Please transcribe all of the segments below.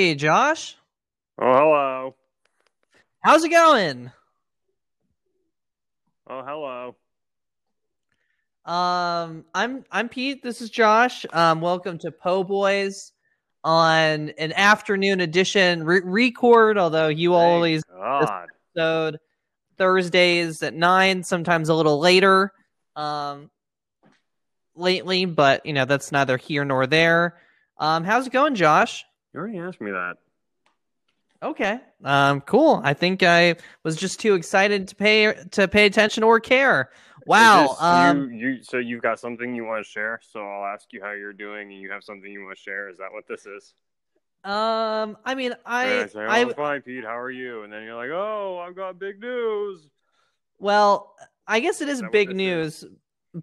Hey, Josh. Oh, hello. How's it going? Oh, hello. Um, I'm I'm Pete. This is Josh. Um, welcome to Po Boys on an afternoon edition re- record. Although you Thank always episode Thursdays at nine, sometimes a little later. Um, lately, but you know that's neither here nor there. Um, how's it going, Josh? You already asked me that. Okay. Um, cool. I think I was just too excited to pay to pay attention or care. Wow. This Um, you, you, so you've got something you want to share. So I'll ask you how you're doing, and you have something you want to share. Is that what this is? um, I mean, I, I say, oh, I, I'm fine, Pete. How are you? And then you're like, oh, I've got big news. well, I guess it is big news,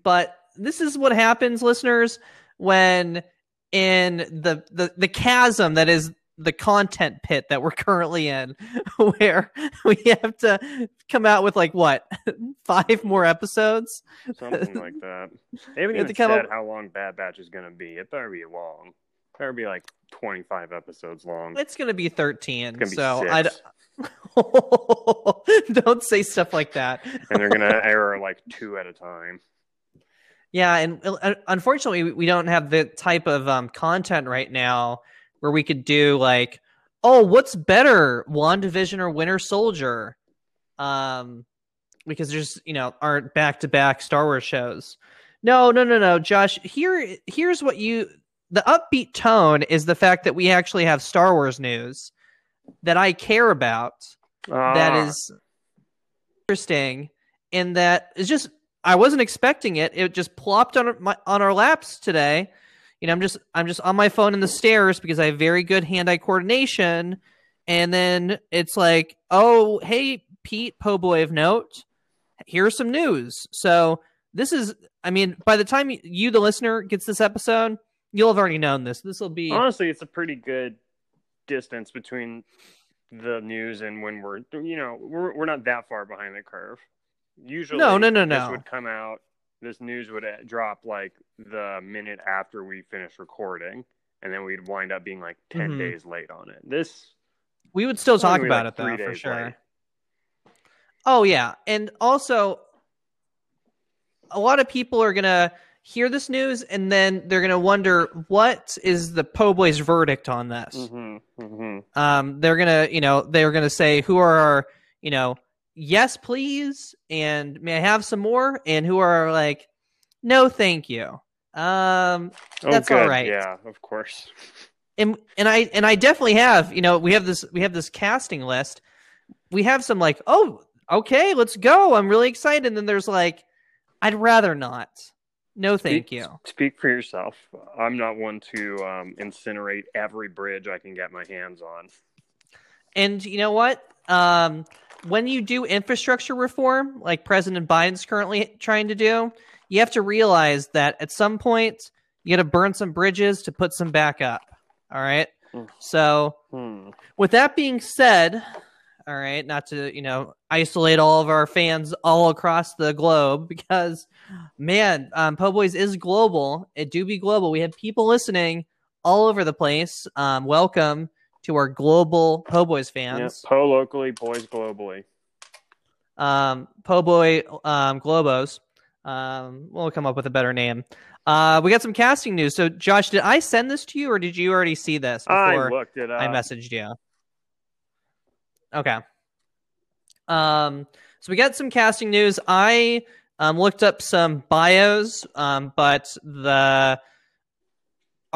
but this is what happens, listeners, when in the the the chasm that is the content pit that we're currently in, where we have to come out with like what five more episodes. Something like that. They haven't even said up- how long Bad Batch is going to be. It better be long. It better be like 25 episodes long. It's be thirteen. It's be so. I don't say stuff like that. and they're going to air like two at a time. Yeah, and uh, unfortunately, we don't have the type of um, content right now where we could do like, oh, what's better, WandaVision or Winter Soldier? Um, because there's you know aren't back to back Star Wars shows. No, no, no, no, Josh. Here, here's what you. The upbeat tone is the fact that we actually have Star Wars news that I care about that Ah, is interesting and that is just I wasn't expecting it. It just plopped on my on our laps today. You know, I'm just I'm just on my phone in the stairs because I have very good hand-eye coordination. And then it's like, oh, hey, Pete, po boy of note, here's some news. So this is, I mean, by the time you, the listener, gets this episode, you'll have already known this. This will be honestly, it's a pretty good distance between the news and when we're, you know, we're, we're not that far behind the curve. Usually, No, no, no, no. this would come out, this news would uh, drop like the minute after we finish recording, and then we'd wind up being like 10 Mhm. days late on it. This, we would still talk about like, it though for sure. late. Oh yeah, and also a lot of people are gonna hear this news and then they're gonna wonder what is the Po Boys verdict on this. hmm hmm Um, they're gonna, you know, they're gonna say who are our, you know, yes please, and may I have some more, and who are like, no thank you. Um, Oh, That's good. all right. Yeah, of course. and and I and I definitely have, you know, we have this we have this casting list. We have some like, oh, okay, let's go. I'm really excited. And then there's like, I'd rather not. No, thank Speak- you. Speak for yourself. I'm not one to um, incinerate every bridge I can get my hands on. And you know what? Um, when you do infrastructure reform, like President Biden's currently trying to do, you have to realize that at some point you got to burn some bridges to put some back up. All right. Mm. So Hmm. with that being said, all right, not to, you know, isolate all of our fans all across the globe because man, um Po Boys is global. It do be global. We have people listening all over the place. Um welcome to our global Po Boys Yeah, fans. po locally, boys globally. Um Po Boy um Globos. Um we'll come up with a better name. Uh we got some casting news. So Josh, did I send this to you or did you already see this I looked it up. I messaged you. Okay. Um, so we got some casting news. I um, looked up some bios, um, but the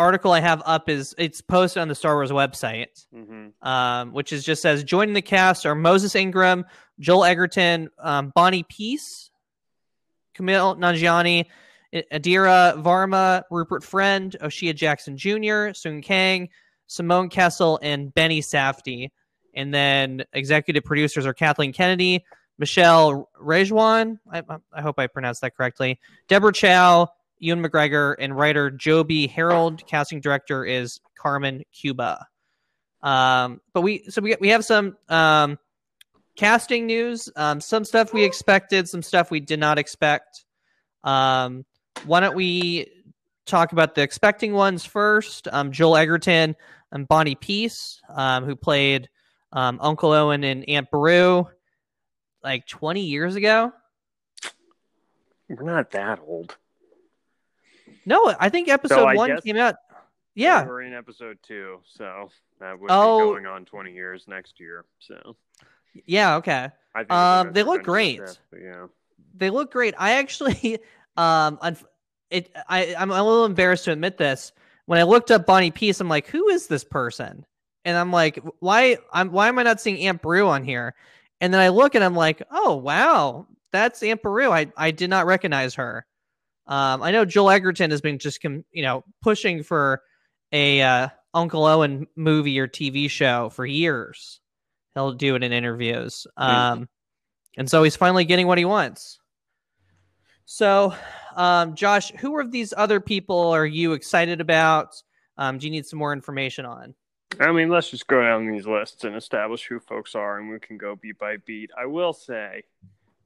article I have up is it's posted on the Star Wars website, hmm um, which is just says joining the cast are Moses Ingram, Joel Edgerton, um, Bonnie Piesse, Kumail Nanjiani, Indira Varma, Rupert Friend, O'Shea Jackson Jr., Sung Kang, Simone Kessell, and Benny Safdie. And then executive producers are Kathleen Kennedy, Michelle Rejwan. I, I hope I pronounced that correctly. Deborah Chow, Ewan McGregor, and writer Joby Harold. Casting director is Carmen Cuba. Um, but we so we we have some um, casting news. Um, some stuff we expected, some stuff we did not expect. Um, why don't we talk about the expecting ones first? Um, Joel Edgerton and Bonnie Piesse, um, who played um, Uncle Owen and Aunt Beru like 20 years ago. We're not that old. No, I think episode I one came out. Yeah, We're in episode two, so that would Oh. be going on 20 years next year. So yeah, okay. I think Um, they look Revenge of the great. But yeah. They look great. I actually, um, it, I, I'm a little embarrassed to admit this. When I looked up Bonnie Piesse, I'm like, who is this person? And I'm like, why? I'm why am I not seeing Aunt Beru on here? And then I look and I'm like, oh wow, that's Aunt Beru. I I did not recognize her. Um, I know Joel Edgerton has been just com- you know pushing for a uh, Uncle Owen movie or TV show for years. He'll do it in interviews. Um, and so he's finally getting what he wants. So, um, Josh, who of these other people are you excited about? Um, do you need some more information on? I mean, let's just go down these lists and establish who folks are, and we can go beat by beat. I will say,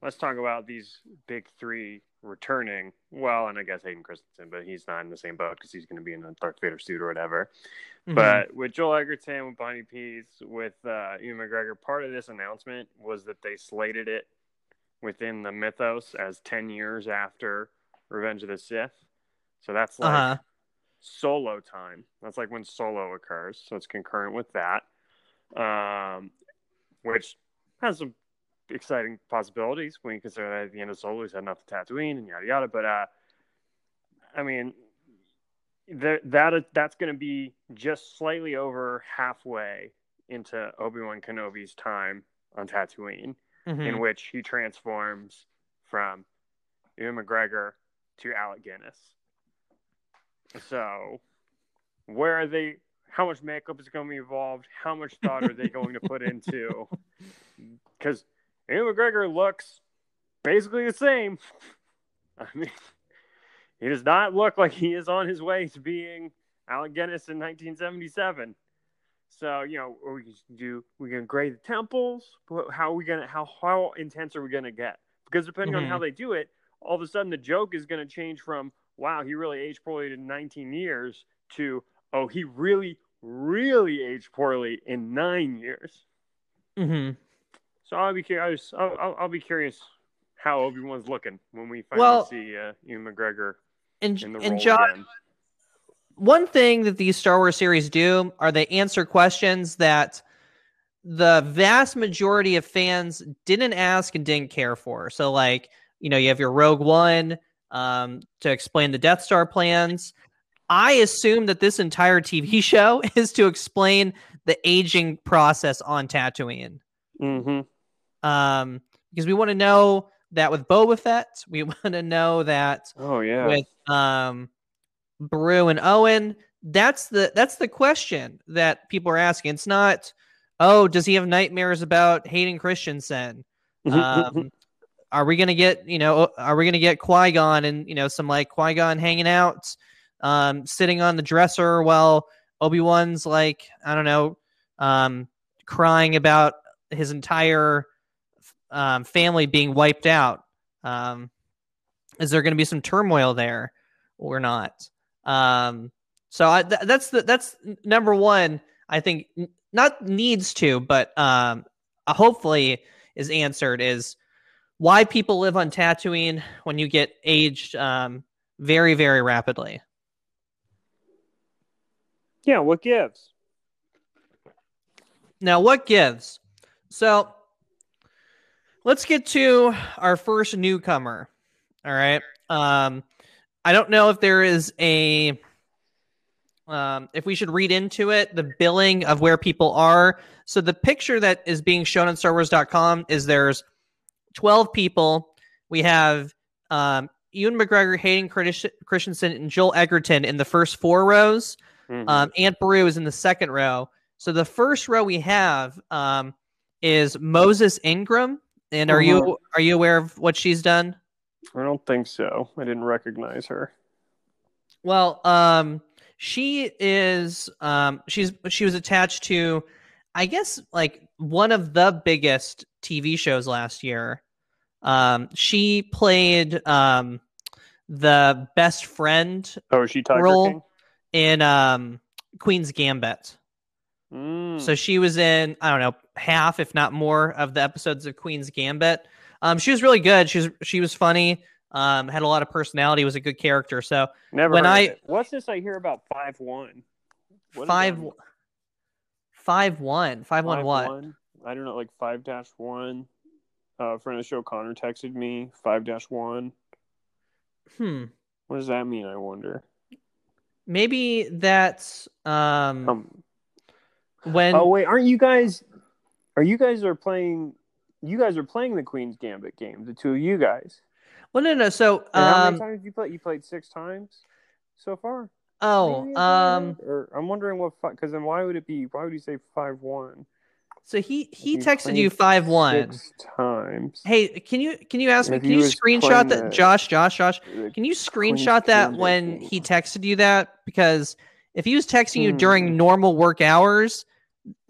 let's talk about these big three returning. Well, and I guess Hayden Christensen, but he's not in the same boat because he's going to be in a Darth Vader suit or whatever. Mhm. But with Joel Edgerton, with Bonnie Piesse, with uh, Ewan McGregor, part of this announcement was that they slated it within the mythos as 10 years after Revenge of the Sith. So that's like uh-huh. solo time. That's like when solo occurs. So it's concurrent with that, um, which has some exciting possibilities when you consider that at the end of solo he's heading off to Tatooine and yada yada. But uh, I mean, there, that that's going to be just slightly over halfway into Obi Wan Kenobi's time on Tatooine Mhm. in which he transforms from Ewan McGregor to Alec Guinness. So, where are they? How much makeup is going to be involved? How much thought are they going to put into? Because Ewan McGregor looks basically the same. I mean, he does not look like he is on his way to being Alec Guinness in 1977. So you know, we gonna do we grade the temples? How are we gonna how how intense are we gonna get? Because depending on how they do it, all of a sudden the joke is gonna change from wow he really aged poorly in 19 years to oh he really really aged poorly in nine years. Mhm. So I'll be curious. I'll, I'll, I'll be curious how Obi Wan's looking when we finally Well- see uh, Ewan McGregor And in the and role again. one thing that these Star Wars series do are they answer questions that the vast majority of fans didn't ask and didn't care for. So, like, you know, you have your Rogue One um, to explain the Death Star plans. I assume that this entire TV show is to explain the aging process on Tatooine. Mm-hmm. Um, because we want to know that with Boba Fett, we want to know that Oh yeah. with um Beru and Owen. That's the that's the question that people are asking. It's not, oh, does he have nightmares about Hayden Christensen? Um, are we gonna get you know are we gonna get Qui Gon and you know some like Qui Gon hanging out, um, sitting on the dresser while Obi Wan's like I don't know, um, crying about his entire um, family being wiped out. Um, is there going to be some turmoil there or not? Um, so I, th- that's the that's number one. I think n- not needs to, but um, uh, hopefully is answered is why people live on Tatooine when you get aged um, very very rapidly. yeah. What gives? Now, what gives? So let's get to our first newcomer. All right. Um, I don't know if there is a um, if we should read into it the billing of where people are. So the picture that is being shown on StarWars.com is there's 12 people. We have um, Ewan McGregor, Hayden Christ- Christensen, and Joel Edgerton in the first four rows. Mhm. Um, Aunt Beru is in the second row. So the first row we have um, is Moses Ingram. And are you are you aware of what she's done? I don't think so. I didn't recognize her. Well, um, she is um, she's she was attached to, I guess, like one of the biggest TV shows last year. Um, she played um, the best friend Oh, is she Tiger Roll. King? in um, Queen's Gambit. Mm. So she was in, I don't know, half, if not more, of the episodes of Queen's Gambit. Um, she was really good. She was she was funny. Um, had a lot of personality. Was a good character. So Never when I- what's this I hear about five one? five, five one, five one what? I don't know, like five dash one. Uh, friend of the show Connor texted me five dash one. Hmm. What does that mean? I wonder. Maybe that's um Um, when oh wait, aren't you guys? Are you guys are playing? You guys are playing the Queen's Gambit game. The two of you guys. well no no so And how many um times you played? You played six times so far. oh Maybe, um, or I'm wondering what because then why would it be? Why would you say five one? so he he You texted you five one. Times. Hey, can you can you ask me? Can you screenshot that, the- Josh? Josh, Josh. Can you screenshot that when he texted you that? Because if he was texting you Hmm. during normal work hours,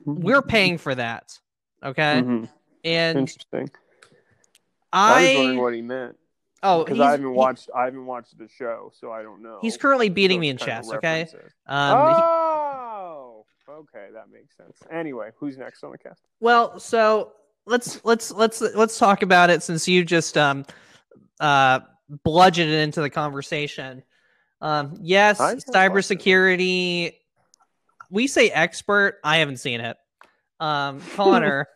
we're Mm-hmm. paying for that. Okay, Mhm. and Interesting. I, was wondering what he meant oh because I haven't he- watched. I haven't watched the show, so I don't know. he's currently beating me in chess. Okay, um, he- oh, okay, that makes sense. Anyway, who's next on the cast? Well, so let's let's let's let's talk about it since you just um uh bludgeoned it into the conversation. Um yes, I cybersecurity we say expert, I haven't seen it. Um Connor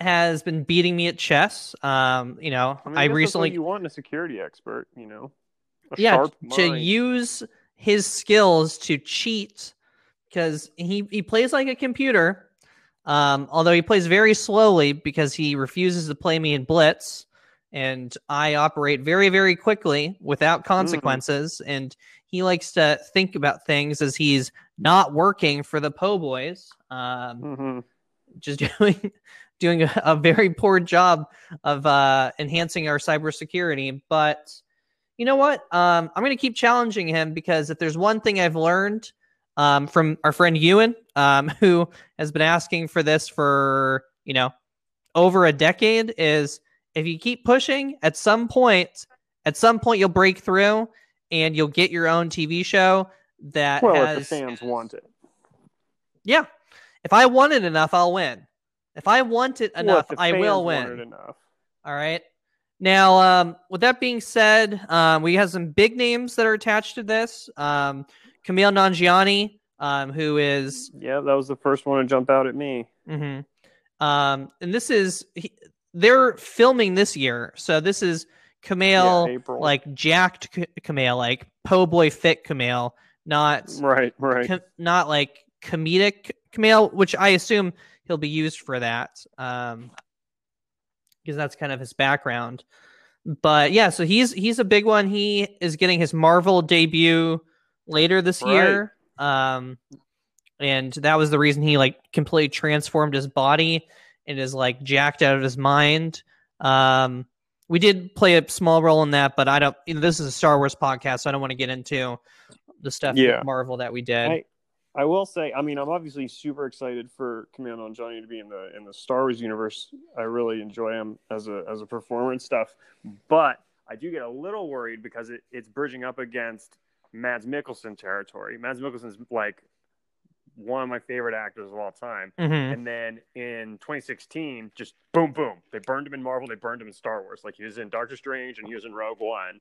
has been beating me at chess. Um, you know, I, mean, I recently you want a security expert, you know, a yeah sharp to mind. use his skills to cheat because he he plays like a computer um although he plays very slowly because he refuses to play me in blitz and i operate very very quickly without consequences and he likes to think about things as he's not working for the po boys um Mhm. just doing doing a, a very poor job of uh, enhancing our cybersecurity. But you know what? Um, I'm going to keep challenging him because if there's one thing I've learned um, from our friend Ewan, um, who has been asking for this for you know over a decade, is if you keep pushing, at some point, at some point you'll break through and you'll get your own TV show that Well, has if the fans want it. yeah. If I want it enough, I'll win. If I want it enough, the I will win. All right. Now, um, with that being said, um, we have some big names that are attached to this. Um, Kumail Nanjiani, um, who is, Yeah, that was the first one to jump out at me. Mm-hmm. um, and this is he, they're filming this year, so this is Kumail, Yeah, like jacked Kumail, like po boy fit Kumail, not Right, right. com- not like comedic Kumail, which I assume he'll be used for that, um, because that's kind of his background. But yeah, so he's he's a big one. He is getting his Marvel debut later this Right. year, um, and that was the reason he like completely transformed his body and is like jacked out of his mind. Um, we did play a small role in that, but I don't. You know, this is a Star Wars podcast, so I don't want to get into the stuff Yeah. Marvel that we did. I, I will say, I mean, I'm obviously super excited for Kumail Nanjiani to be in the in the Star Wars universe. I really enjoy him as a as a performer and stuff, but I do get a little worried because it, it's bridging up against Mads Mikkelsen territory. Mads Mikkelsen's like one of my favorite actors of all time. Mhm. And then in 2016, just boom, boom. They burned him in Marvel. They burned him in Star Wars. Like he was in Doctor Strange and he was in Rogue One.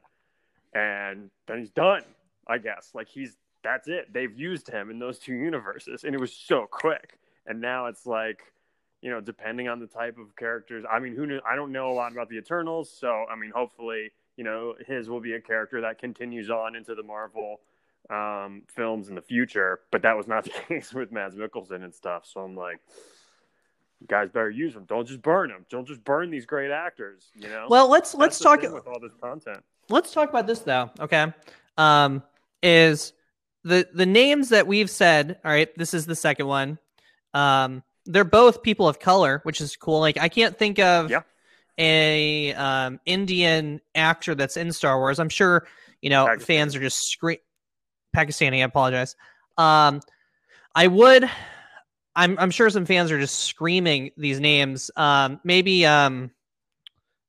And then he's done, I guess. Like he's, that's it. They've used him in those two universes. And it was so quick. And now it's like, you know, depending on the type of characters. I mean, who knew? I don't know a lot about the Eternals. So, I mean, hopefully, you know, his will be a character that continues on into the Marvel um, films in the future, but that was not the case with Mads Mikkelsen and stuff. So I'm like, you guys better use them. Don't just burn them. Don't just burn these great actors. You know. Well, let's That's let's talk with all this content. let's talk about this though. Okay, um, is the the names that we've said? All right, this is the second one. Um, they're both people of color, which is cool. Like I can't think of Yeah. a um, Indian actor that's in Star Wars. I'm sure you know fans are just scream Pakistani. I apologize. Um, I would. I'm I'm sure some fans are just screaming these names. Um, maybe um,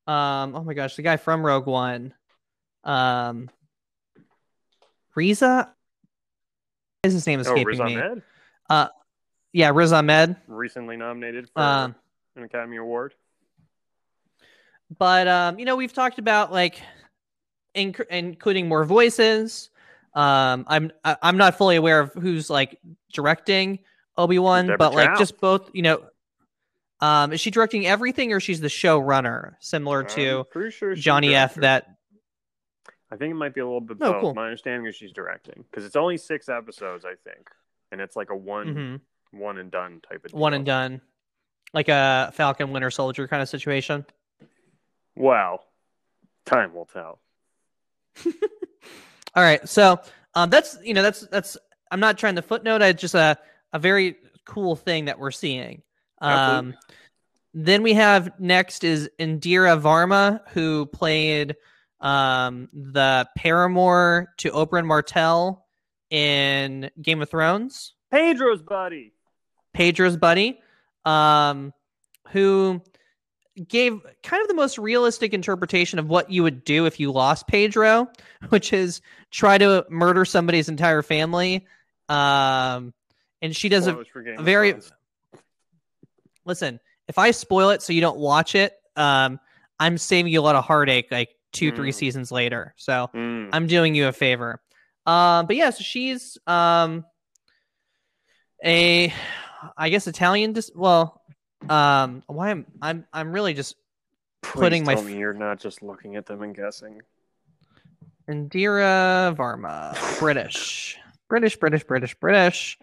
um, oh my gosh, the guy from Rogue One, um, Riza. Is his name Oh, escaping Riz me? Ahmed? yeah, Riz Ahmed. recently nominated for Um, an Academy Award. but um, you know, we've talked about like inc- including more voices. Um, I'm I'm not fully aware of who's like directing Obi Wan, but like just both. You know, um, is she directing everything or she's the showrunner, similar to sure Johnny F? That I think it might be a little bit Oh, both. cool. My understanding is she's directing because it's only six episodes, I think, and it's like a one mhm, one and done type of deal. one and done, like a Falcon Winter Soldier kind of situation. Well, time will tell. All right, so um, that's you know that's that's I'm not trying to footnote. It's just a a very cool thing that we're seeing. Um, then we have next is Indira Varma, who played um, the paramour to Oberyn Martell in Game of Thrones. Pedro's buddy. Pedro's buddy, um, who gave kind of the most realistic interpretation of what you would do if you lost Pedro, which is try to murder somebody's entire family. Um, and she does a Spoilers Game very listen. If I spoil it so you don't watch it, um, I'm saving you a lot of heartache like two, three Mm. seasons later. So Mm. I'm doing you a favor. Um, but yeah, so she's um a I guess Italian dis- well um why am I'm I'm really just Please putting my tell me you're not just looking at them and guessing. Indira Varma. British. British, British, British, British.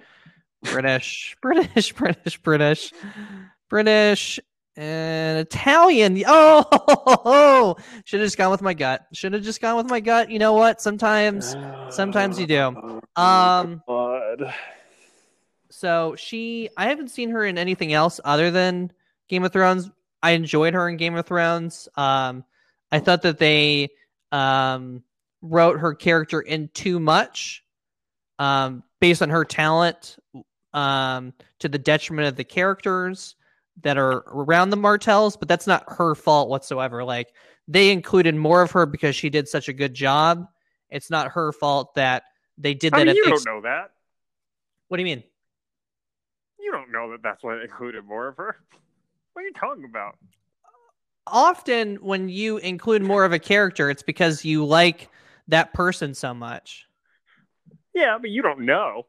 British, British, British, British, British, and Italian. Oh, should have just gone with my gut. Should have just gone with my gut. You know what? Sometimes sometimes you do. Um, Blood. So she, I haven't seen her in anything else other than Game of Thrones. I enjoyed her in Game of Thrones. Um, I thought that they um, wrote her character in too much, um, based on her talent, um, to the detriment of the characters that are around the Martells. But that's not her fault whatsoever. Like they included more of her because she did such a good job. It's not her fault that they did I that. mean, you the don't know that. what do you mean? You don't know that that's why they included more of her. What are you talking about? often when you include more of a character, it's because you like that person so much. Yeah, but you don't know.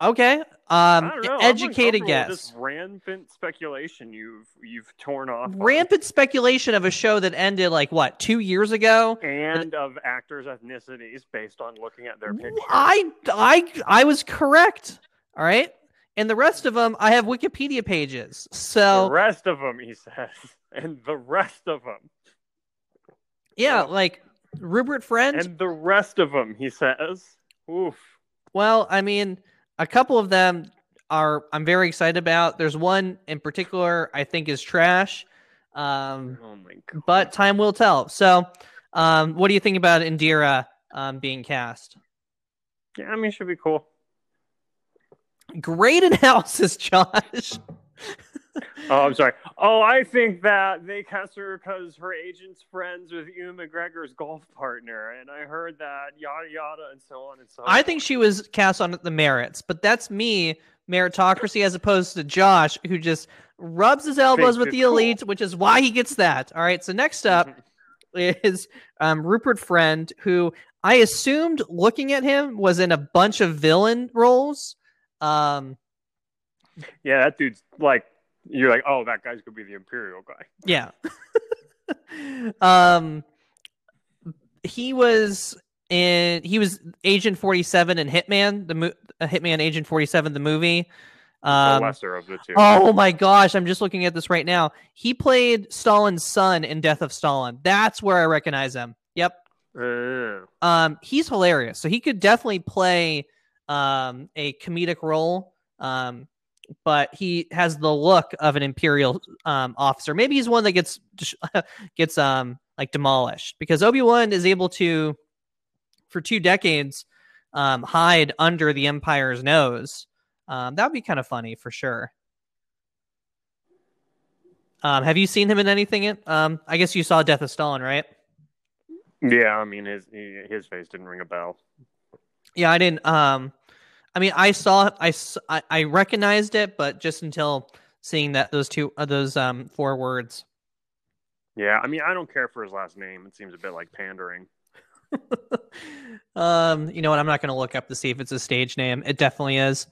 Okay. Um don't know. I'm educated guess. This rampant speculation you've you've torn off. on. Rampant speculation of a show that ended like what, 2 years ago? and of actors' ethnicities based on looking at their pictures. I I I was correct. All right? And the rest of them I have Wikipedia pages. So the rest of them, he says, and the rest of them, yeah, like Rupert Friend and the rest of them, he says. Oof. Well, I mean, a couple of them are I'm very excited about. There's one in particular I think is trash. Um, Oh my god. but time will tell. So, um, what do you think about Indira um, being cast? yeah, I mean, it should be cool. Great analysis, Josh. Oh, I'm sorry. Oh, I think that they cast her because her agent's friends with Ewan McGregor's golf partner, and I heard that yada yada and so on and so. I on. think she was cast on the merits, but that's me meritocracy as opposed to Josh, who just rubs his elbows with the cool. elite, which is why he gets that. All right. So next up is um, Rupert Friend, who I assumed looking at him was in a bunch of villain roles. Um, Yeah, that dude's like, you're like, oh, that guy's gonna be the Imperial guy. yeah. um, he was in. He was Agent Forty Seven in Hitman, the mo- uh, Hitman Agent Forty Seven, the movie. the Um, lesser of the two. Oh my gosh, I'm just looking at this right now. He played Stalin's son in Death of Stalin. That's where I recognize him. Yep. Uh, Um, he's hilarious. So he could definitely play um a comedic role. Um, but he has the look of an imperial um officer. Maybe he's one that gets gets um like demolished because Obi-Wan is able to for two decades um hide under the empire's nose. Um, that would be kind of funny for sure. Um, have you seen him in anything? In, um, I guess you saw Death of Stalin, right? yeah, I mean, his his face didn't ring a bell. Yeah, I didn't. Um, I mean, I saw, I, I recognized it, but just until seeing that those two, uh, those um four words. Yeah, I mean, I don't care for his last name. It seems a bit like pandering. um, you know what? I'm not going to look up to see if it's a stage name. It definitely is.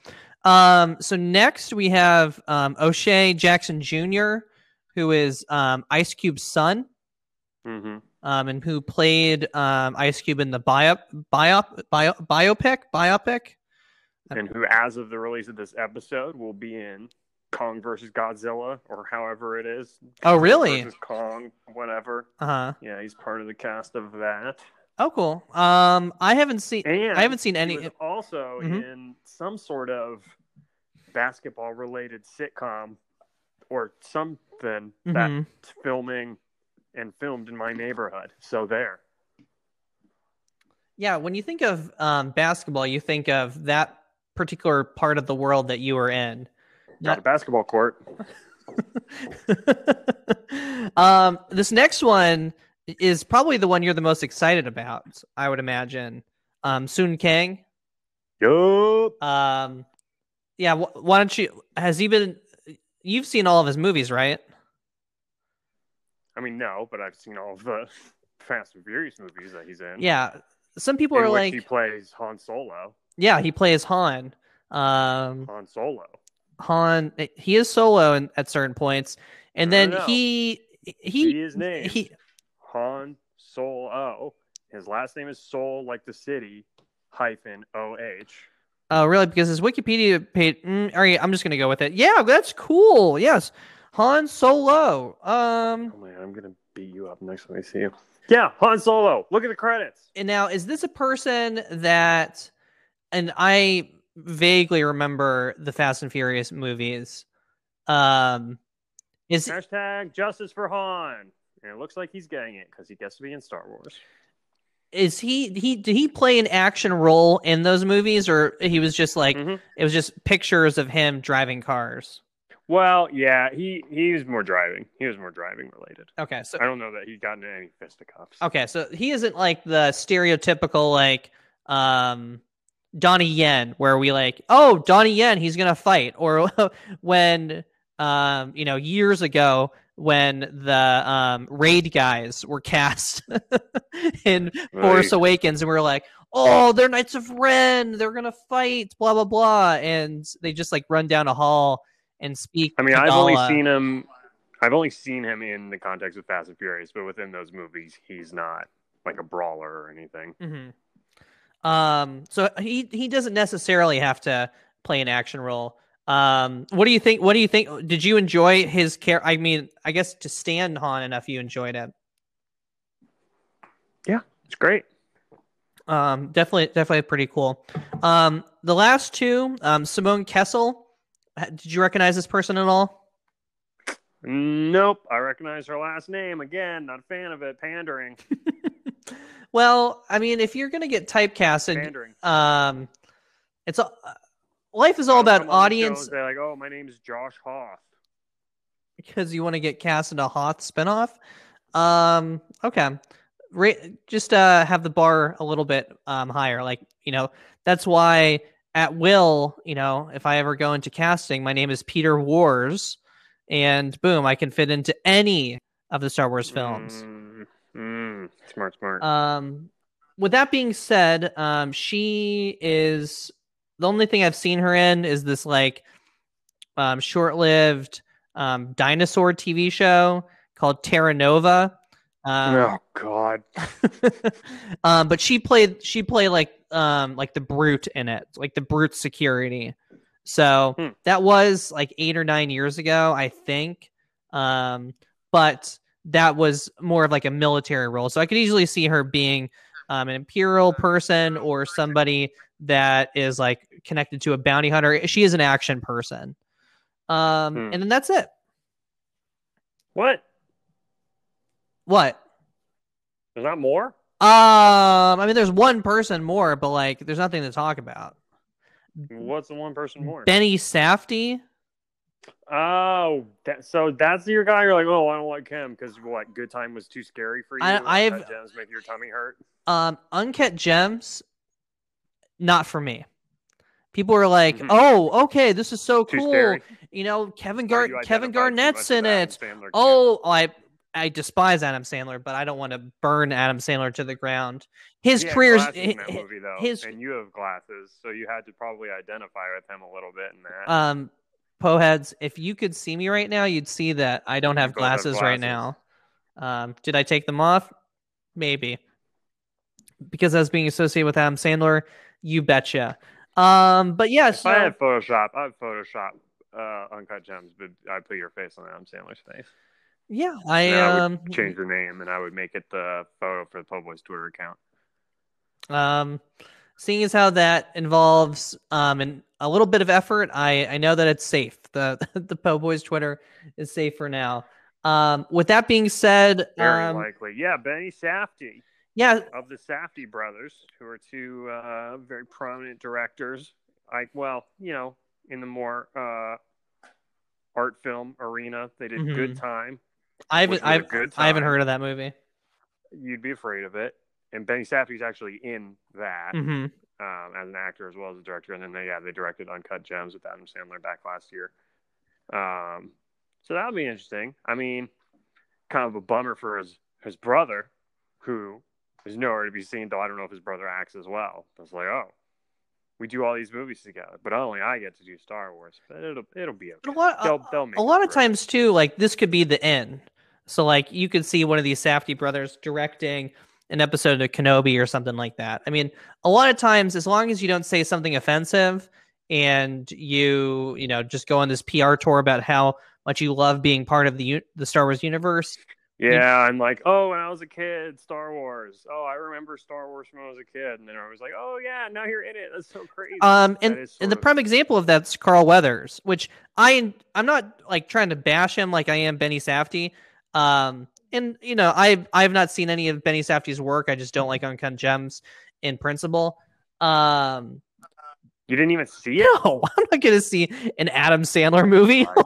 Um, so next we have um, O'Shea Jackson Jr., who is um, Ice Cube's son, hmm um, and who played um, Ice Cube in the bio, bio, bio, biopic, biopic. And who, as of the release of this episode, will be in Kong versus Godzilla, or however it is. Oh, really? Versus Kong, whatever. Uh huh. Yeah, he's part of the cast of that. Oh, cool. Um, I haven't seen. And I haven't seen any. also Mhm. in some sort of basketball related sitcom or something that Mhm. filming and filmed in my neighborhood. So there. Yeah, when you think of um, basketball, you think of that particular part of the world that you were in. Not a basketball court. um, this next one is probably the one you're the most excited about. I would imagine. Um, Sung Kang. Yup. Um, yeah. Wh- why don't you? Has he been? You've seen all of his movies, right? I mean, no, but I've seen all of the Fast and Furious movies that he's in. Yeah. Some people in are like, he plays Han Solo. yeah, he plays Han. Um, Han Solo. Han. He is solo in, at certain points, and then he He, he is named he. Han Solo. His last name is Seoul, like the city, hyphen O H. Oh, really? Because his Wikipedia page. Mm, all right, I'm just gonna go with it. Yeah, that's cool. Yes, Han Solo. Um, Oh man, I'm gonna beat you up next time I see you. Yeah, Han Solo. Look at the credits. and now is this a person that? And I vaguely remember the Fast and Furious movies. Um, is Hashtag justice for Han. And it looks like he's getting it because he gets to be in Star Wars. is he he did he play an action role in those movies, or he was just like Mhm. it was just pictures of him driving cars? Well, yeah, he he was more driving. He was more driving related. Okay, so I don't know that he got into any fisticuffs. Okay, so he isn't like the stereotypical like um Donnie Yen where we like, oh, Donnie Yen, he's gonna fight, or when um you know years ago when the um raid guys were cast in Force Awakens and we were like, oh, they're Knights of Ren, they're gonna fight, blah blah blah, and they just like run down a hall and speak. I mean, I've only seen him. I've only seen him in the context of Fast and Furious, but within those movies, he's not like a brawler or anything. hmm Um, so he he doesn't necessarily have to play an action role. Um, what do you think? What do you think? Did you enjoy his care? I mean, I guess to stand Han enough, you enjoyed it. Yeah, it's great. Um, definitely, definitely pretty cool. Um, the last two, um, Simone Kessell. Did you recognize this person at all? Nope, I recognize her last name again. Not a fan of it. Pandering, Well, I mean, if you're gonna get typecasted, pandering. um, it's all, life is all about Come the show audience Say like, oh, my name is Josh Hoth. because you want to get cast into Hoth spinoff. Um, okay, Ra- just uh, have the bar a little bit um, higher. Like you know, that's why at will, you know, if I ever go into casting, my name is Peter Wars, and boom, I can fit into any of the Star Wars films. Mm, mm, smart, smart. Um, with that being said, um, she is the only thing I've seen her in is this like um, short-lived um, dinosaur TV show called Terra Nova. Um, oh God. um, but she played she played like um like the brute in it, like the brute security. So Hmm. that was like eight or nine years ago, I think. Um, but that was more of like a military role. So I could easily see her being um, an imperial person or somebody that is like connected to a bounty hunter. She is an action person. Um, Hmm. and then that's it. What? What? There's not more. Um, I mean, there's one person more, but like, there's nothing to talk about. What's the one person more? Benny Safdie. Oh, that, so that's your guy. You're like, oh, I don't like him because what? Good time was too scary for you. I- Uncut gems make your tummy hurt. Um, Uncut Gems, not for me, People are like, Mhm. "Oh, okay, this is so Too cool." scary. You know, Kevin Gar- you Kevin Garnett's in it. Oh, I I despise Adam Sandler, but I don't want to burn Adam Sandler to the ground. His had career's glasses in that movie though, his- and you have glasses, so you had to probably identify with him a little bit in that. um Poheads, if you could see me right now, you'd see that I don't have both have glasses, right now. Um, did I take them off? Maybe. Because I was being associated with Adam Sandler, you betcha. Um, but yeah, so I had Photoshop, I'd Photoshop uh, Uncut Gems, but I'd put your face on Adam Sandler's face. Yeah, I And I would um change the name, and I would make it the photo for the Po Boys Twitter account. Um, seeing as how that involves um an, a little bit of effort, I I know that it's safe. The the Po Boys Twitter is safe for now. Um, with that being said, Very um, likely, yeah. Benny Safdie yeah, of the Safdie brothers, who are two uh, very prominent directors. Like, well, you know, in the more uh, art film arena, they did Good Mhm. Time. I haven't which was a I've, I haven't heard of that movie. You'd be afraid of it. And Benny Safdie's actually in that. hmm um, as an actor as well as a director. And then they, yeah, they directed Uncut Gems with Adam Sandler back last year. Um, so that would be interesting. I mean, kind of a bummer for his his brother, who is nowhere to be seen. Though I don't know if his brother acts as well. It's like, oh, we do all these movies together, but only I get to do Star Wars. But it'll it'll be okay. But a lot, They'll- they'll a lot of times too, like this could be the end. So like you could see one of these Safdie brothers directing an episode of Kenobi or something like that. I mean, a lot of times, as long as you don't say something offensive and you, you know, just go on this PR tour about how much you love being part of the the Star Wars universe. Yeah, I'm like, oh, when I was a kid, Star Wars. Oh, I remember Star Wars when I was a kid, and then I was like, oh yeah, now you're in it. That's so crazy. Um, and, and the of- prime example of that's Carl Weathers, which I I'm not like trying to bash him like I am Benny Safdie. Um, and you know I I have not seen any of Benny Safdie's work. I just don't like Uncut Gems in principle. Um, you didn't even see it. no, I'm not going to see an Adam Sandler movie.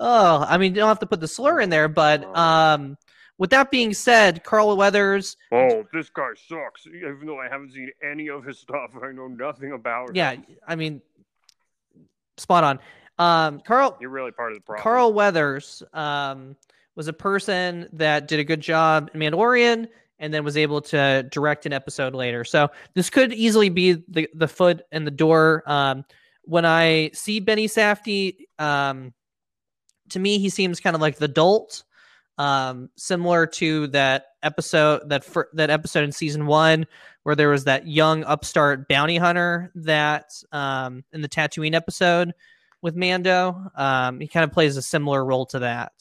oh, I mean, you don't have to put the slur in there, but um, with that being said, Carl Weathers, Oh, this guy sucks. Even though I haven't seen any of his stuff, I know nothing about yeah, him. I mean, spot on. Um, Carl You're really part of the problem. Carl Weathers um, was a person that did a good job in Mandalorian and then was able to direct an episode later. So this could easily be the, the foot in the door. Um, when I see Benny Safdie, um, to me, he seems kind of like the dolt, um, similar to that episode that fir- that episode in season one where there was that young upstart bounty hunter that um, in the Tatooine episode with Mando. Um, he kind of plays a similar role to that.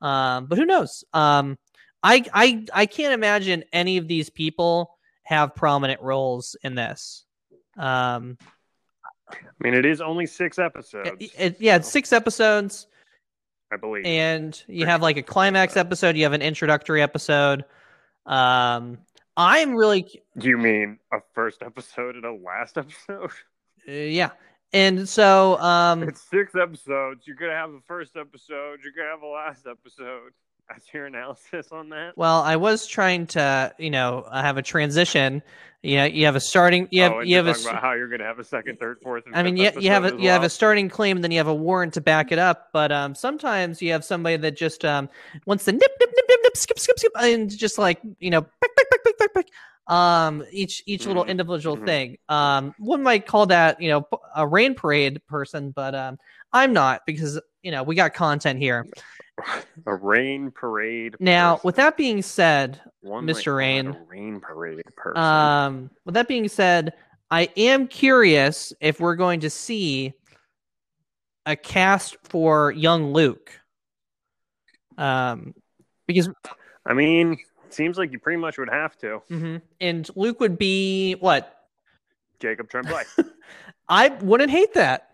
Um, but who knows? Um, I I I can't imagine any of these people have prominent roles in this. Um, I mean, it is only six episodes. it- it- yeah, it's six episodes, I believe. and you have like a climax episode. You have an introductory episode. Um, I'm really Do you mean a first episode and a last episode? uh, yeah, and so um, it's six episodes. You're gonna have the first episode. You're gonna have a last episode. That's your analysis on that. Well, I was trying to, you know, have a transition. You know, you have a starting. You have oh, you have a. about how you're gonna have a second, third, fourth. And I mean, you, you have a as you have a starting claim, and then you have a warrant to back it up. But um, sometimes you have somebody that just um wants to nip nip nip nip nip skip skip skip and just like you know pick pick pick pick pick pick. Um, each each little Mhm, individual mhm. thing. Um, one might call that you know a rain parade person, but um, I'm not because you know we got content here. a rain parade. Now, person. with that being said, One Mr. Rain. rain parade person. Um, with that being said, I am curious if we're going to see a cast for young Luke. Um, because I mean, seems like you pretty much would have to. mhm. and Luke would be what? Jacob Tremblay. I wouldn't hate that.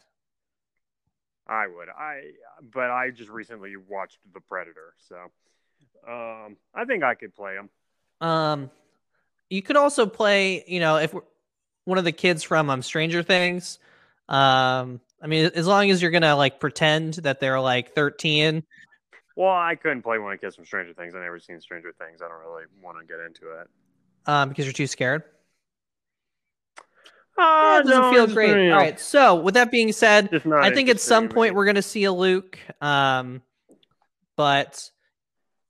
I would. I but I just recently watched The Predator, so um, I think I could play him. Um, you could also play, you know, if we're, one of the kids from um Stranger Things. Um, I mean, as long as you're gonna like pretend that they're like 13. Well, I couldn't play one of the kids from Stranger Things. I never seen Stranger Things. I don't really want to get into it. Um, because you're too scared. Ah, it doesn't no, feel great. All right. So with that being said, I think at some point me. we're going to see a Luke, um, but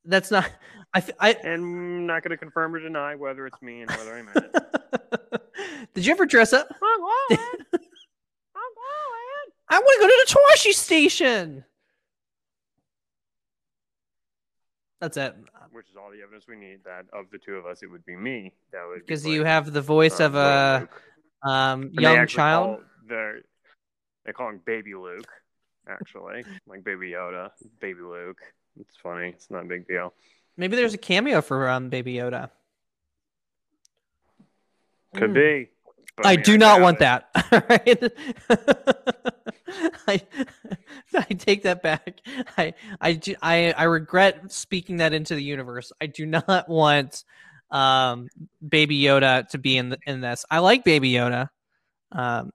that's not. I, I and I'm not going to confirm or deny whether it's me and whether I'm it. did you ever dress up? I'm going. I'm going. I want to go to the Tosche station. That's it. Which is all the evidence we need that of the two of us, it would be me. That would Because you have the voice uh, of a Luke. Um, And young child. the- they call him Baby Luke, actually, like Baby Yoda, Baby Luke. It's funny. It's not a big deal. Maybe there's a cameo for um, Baby Yoda. Could Hmm. be. but I mean, do not doubt want it. that. I, I take that back. I, I, I, I regret speaking that into the universe. I do not want um, Baby Yoda to be in the, in this. I like Baby Yoda, um,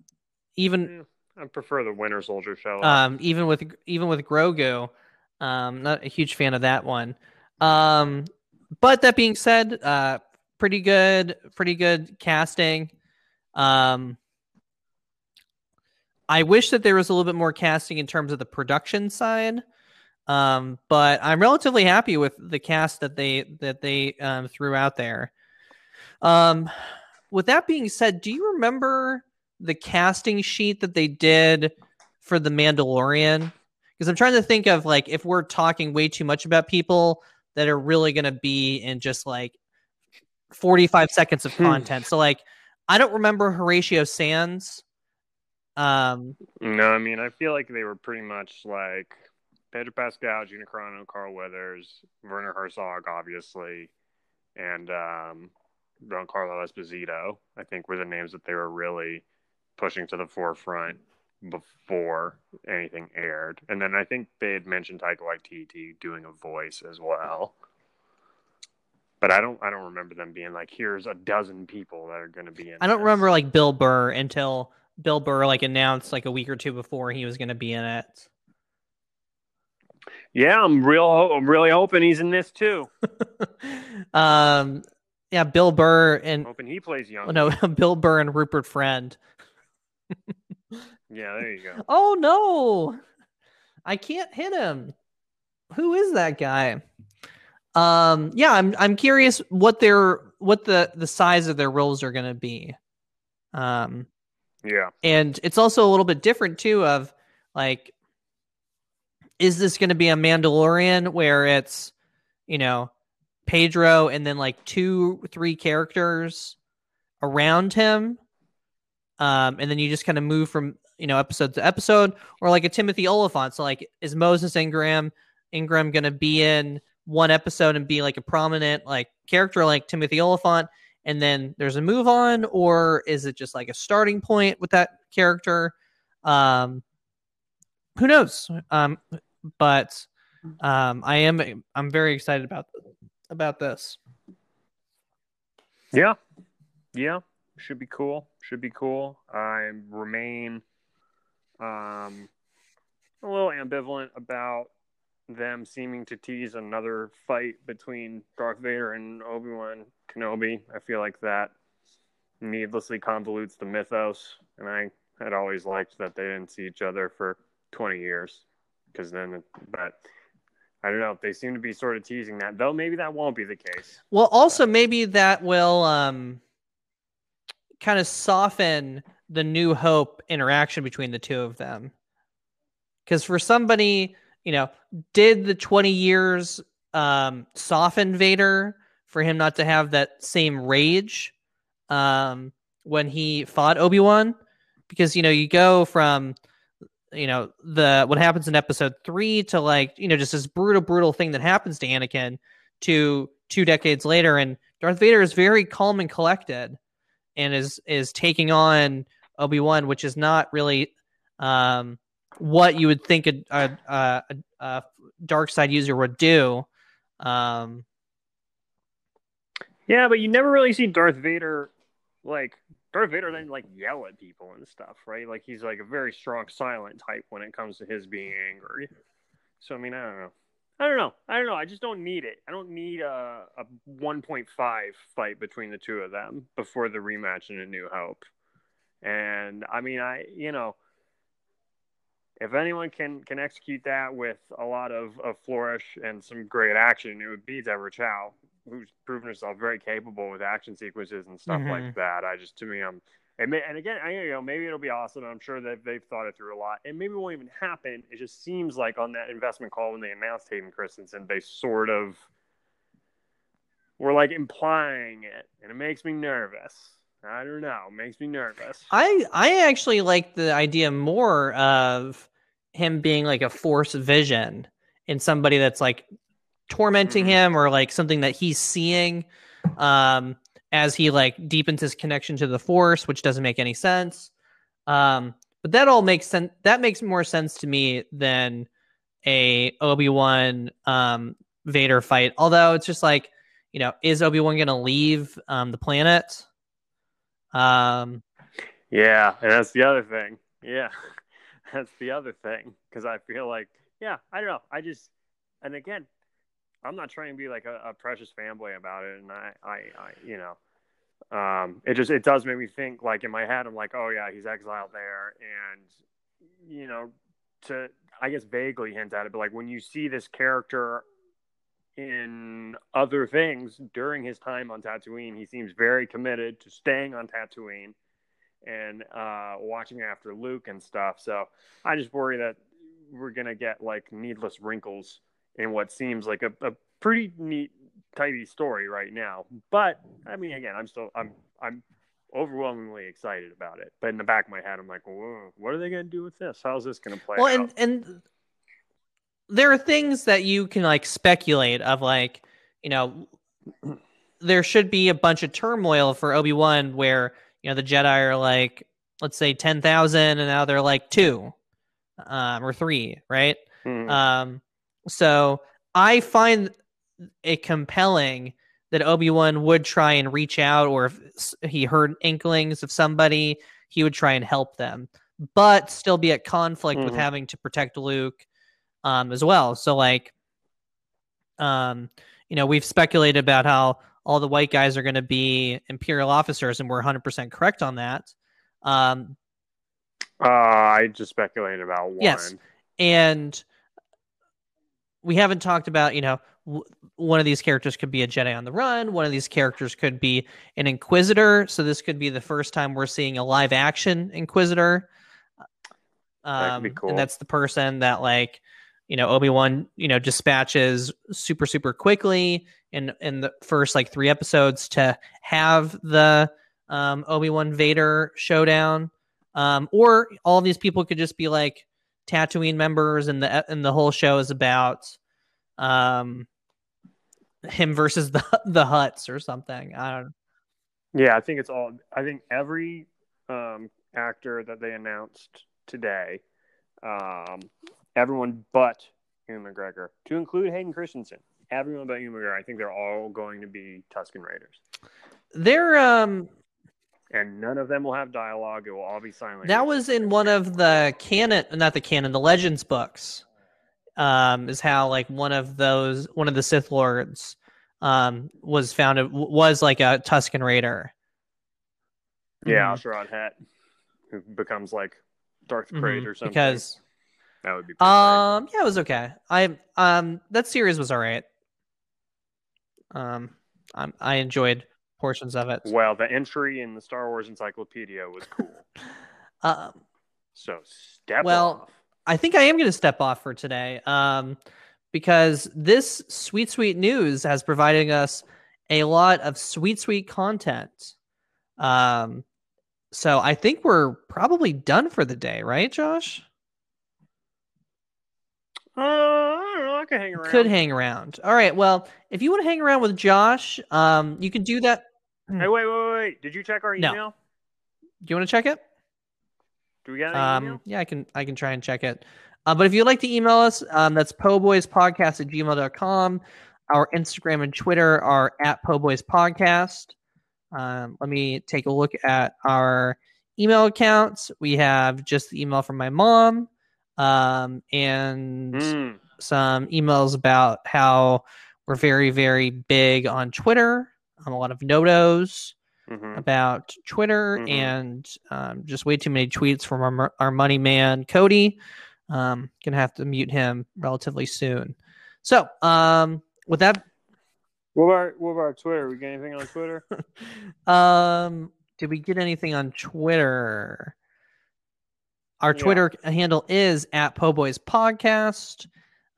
even I prefer the Winter Soldier show. um, even with even with Grogu. Um, not a huge fan of that one. Um, but that being said, uh, pretty good, pretty good casting. Um, I wish that there was a little bit more casting in terms of the production side. Um, but I'm relatively happy with the cast that they that they um, threw out there. Um, with that being said, do you remember the casting sheet that they did for the Mandalorian? Because I'm trying to think of like if we're talking way too much about people that are really going to be in just like 45 seconds of Hmm. content. so like I don't remember Horatio Sanz. Um, No, I mean, I feel like they were pretty much like Pedro Pascal, Gina Carano, Carl Weathers, Werner Herzog, obviously, and um, Carlo Esposito. I think were the names that they were really pushing to the forefront before anything aired. And then I think they had mentioned Taika Waititi doing a voice as well. But I don't, I don't remember them being like, "Here's a dozen people that are going to be in." I don't this." remember like Bill Burr until Bill Burr like announced like a week or two before he was going to be in it. Yeah, I'm real. I'm really hoping he's in this too. um, yeah, Bill Burr and hoping he plays young. oh, no, Bill Burr and Rupert Friend. Yeah, there you go. Oh no, I can't hit him. Who is that guy? Um, yeah, I'm I'm curious what their what the the size of their roles are going to be. Um, Yeah. and it's also a little bit different too of like is this going to be a mandalorian where it's you know pedro and then like two three characters around him um and then you just kind of move from you know episode to episode? Or like a timothy olyphant so like is moses ingram ingram going to be in one episode and be like a prominent like character like timothy olyphant and then there's a move on? Or is it just like a starting point with that character? Um who knows? Um but um i am i'm very excited about about this Yeah. Yeah. Should be cool. Should be cool. I remain um a little ambivalent about them seeming to tease another fight between Darth Vader and Obi Wan Kenobi. I feel like that needlessly convolutes the mythos, and I had always liked that they didn't see each other for 20 years. Because then, but I don't know. They seem to be sort of teasing that, though. Maybe that won't be the case. well also maybe that will um kind of soften the new hope interaction between the two of them because for somebody you know did the 20 years um soften vader for him not to have that same rage um when he fought obi-wan because you know you go from you know the what happens in episode 3 to like you know just this brutal brutal thing that happens to anakin to two decades later and darth vader is very calm and collected and is is taking on obi-wan which is not really um what you would think a a, a, a dark side user would do. Um, Yeah, but you never really see Darth Vader like Darth Vader then like yell at people and stuff, right? Like he's like a very strong silent type when it comes to his being angry. So I mean, I don't know. I don't know. I don't know. I just don't need it. I don't need a, a 1.5 fight between the two of them before the rematch in A New Hope. And I mean, I you know, if anyone can can execute that with a lot of, of flourish and some great action, it would be Deborah Chow, who's proven herself very capable with action sequences and stuff Mhm. like that. I just to me, I'm and, may, and again, I you know maybe it'll be awesome. I'm sure that they've thought it through a lot, and maybe it won't even happen. It just seems like on that investment call when they announced Hayden Christensen, they sort of were like implying it, and it makes me nervous. I don't know, it makes me nervous. I I actually like the idea more of him being like a force vision in somebody that's like tormenting him or like something that he's seeing um as he like deepens his connection to the force which doesn't make any sense um but that all makes sense that makes more sense to me than a obi-wan um vader fight although it's just like you know is obi-wan gonna leave um the planet um Yeah, and that's the other thing. Yeah, that's the other thing because I feel like, yeah, I don't know. I just, and again, I'm not trying to be like a, a precious fanboy about it, and I, I, I, you know, um, it just it does make me think. Like in my head, I'm like, oh yeah, he's exiled there, and you know, to I guess vaguely hint at it, but like when you see this character in other things during his time on Tatooine, he seems very committed to staying on Tatooine and uh, watching after Luke and stuff. So I just worry that we're gonna get like needless wrinkles in what seems like a, a pretty neat, tidy story right now. But I mean, again, I'm still I'm I'm overwhelmingly excited about it. But in the back of my head, I'm like, Whoa, what are they gonna do with this? How's this gonna play well out? and and there are things that you can like speculate of like you know there should be a bunch of turmoil for obi-wan where you know the jedi are like let's say 10,000 and now they're like 2 um or 3 right Mhm. um so i find it compelling that obi-wan would try and reach out or if he heard inklings of somebody he would try and help them but still be at conflict with Mhm. having to protect luke um as well so like um you know we've speculated about how all the white guys are going to be imperial officers and we're 100% correct on that um uh, I just speculated about one. Yes. and we haven't talked about you know w- one of these characters could be a jedi on the run one of these characters could be an inquisitor so this could be the first time we're seeing a live action inquisitor That um, cool. and that's the person that like you know obi-wan you know dispatches super super quickly in in the first like three episodes to have the um, obi-wan vader showdown um, or all these people could just be like Tatooine members, and the and the whole show is about um him versus the the Hutts or something. I don't. Yeah, I think it's all. I think every um, actor that they announced today, um, everyone but Ewan McGregor, to include Hayden Christensen, everyone but Ewan McGregor, I think they're all going to be Tusken Raiders, They're um and none of them will have dialogue. It will all be silent. that was in one of the canon, not the canon, the Legends books. Um, is how like one of those one of the Sith lords um was founded was like a Tusken Raider. yeah, Mhm. A'Sharad Hett, who becomes like Darth Mhm, or something. because that would be pretty great. Um, yeah, it was okay. I um that series was all right. Um, I I enjoyed portions of it. Well, the entry in the Star Wars Encyclopedia was cool. Um, So step off Well, off. I think I am going to step off for today. Um, because this sweet sweet news has provided us a lot of sweet sweet content. Um, so I think we're probably done for the day, right, Josh? Uh, I don't know. I could hang around. Could hang around. All right. Well, if you want to hang around with Josh, um, you can do that. Hey, wait, wait, wait, wait. Did you check our No. email? Do you want to check it? Do we got an Um, email? yeah, I can I can try and check it. Uh, but if you'd like to email us, um, that's poboyspodcast at gmail.com. Our Instagram and Twitter are at poboyspodcast. Um, let me take a look at our email accounts. We have just the email from my mom um, and Mm. some emails about how we're very, very big on Twitter. Um, a lot of notos. Mhm. about Twitter Mhm. and um, just way too many tweets from our, our money man Cody. Um, gonna have to mute him relatively soon. So, um, with that, What about what about Twitter? We get anything on Twitter? um, did we get anything on Twitter? Our Yeah. Twitter handle is at Po Boys Podcast.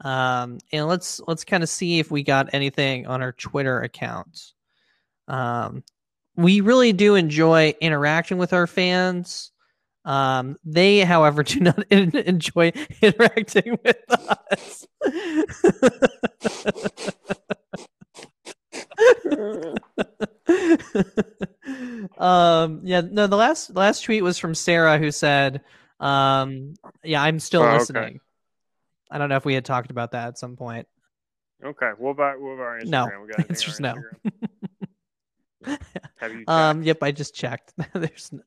Um, and let's let's kind of see if we got anything on our Twitter account. Um, we really do enjoy interacting with our fans. Um, they, however, do not en- enjoy interacting with us. um, yeah, no, the last last tweet was from Sarah who said, um, yeah, I'm still Oh, okay. listening. I don't know if we had talked about that at some point. okay. What about what about our Instagram? No. We got Answer's no. Have you? Um, checked? yep, I just checked. There's n-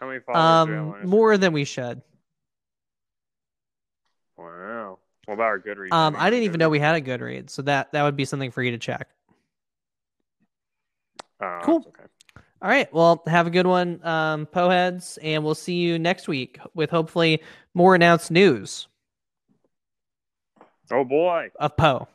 How many followers do you have on um more than we should. Wow. What about our Goodreads? Um, I didn't even know we had a Goodreads, so that that would be something for you to check. Oh, Cool. Okay. All right, well, have a good one, um, Poheads, and we'll see you next week with hopefully more announced news Oh boy. of Poe.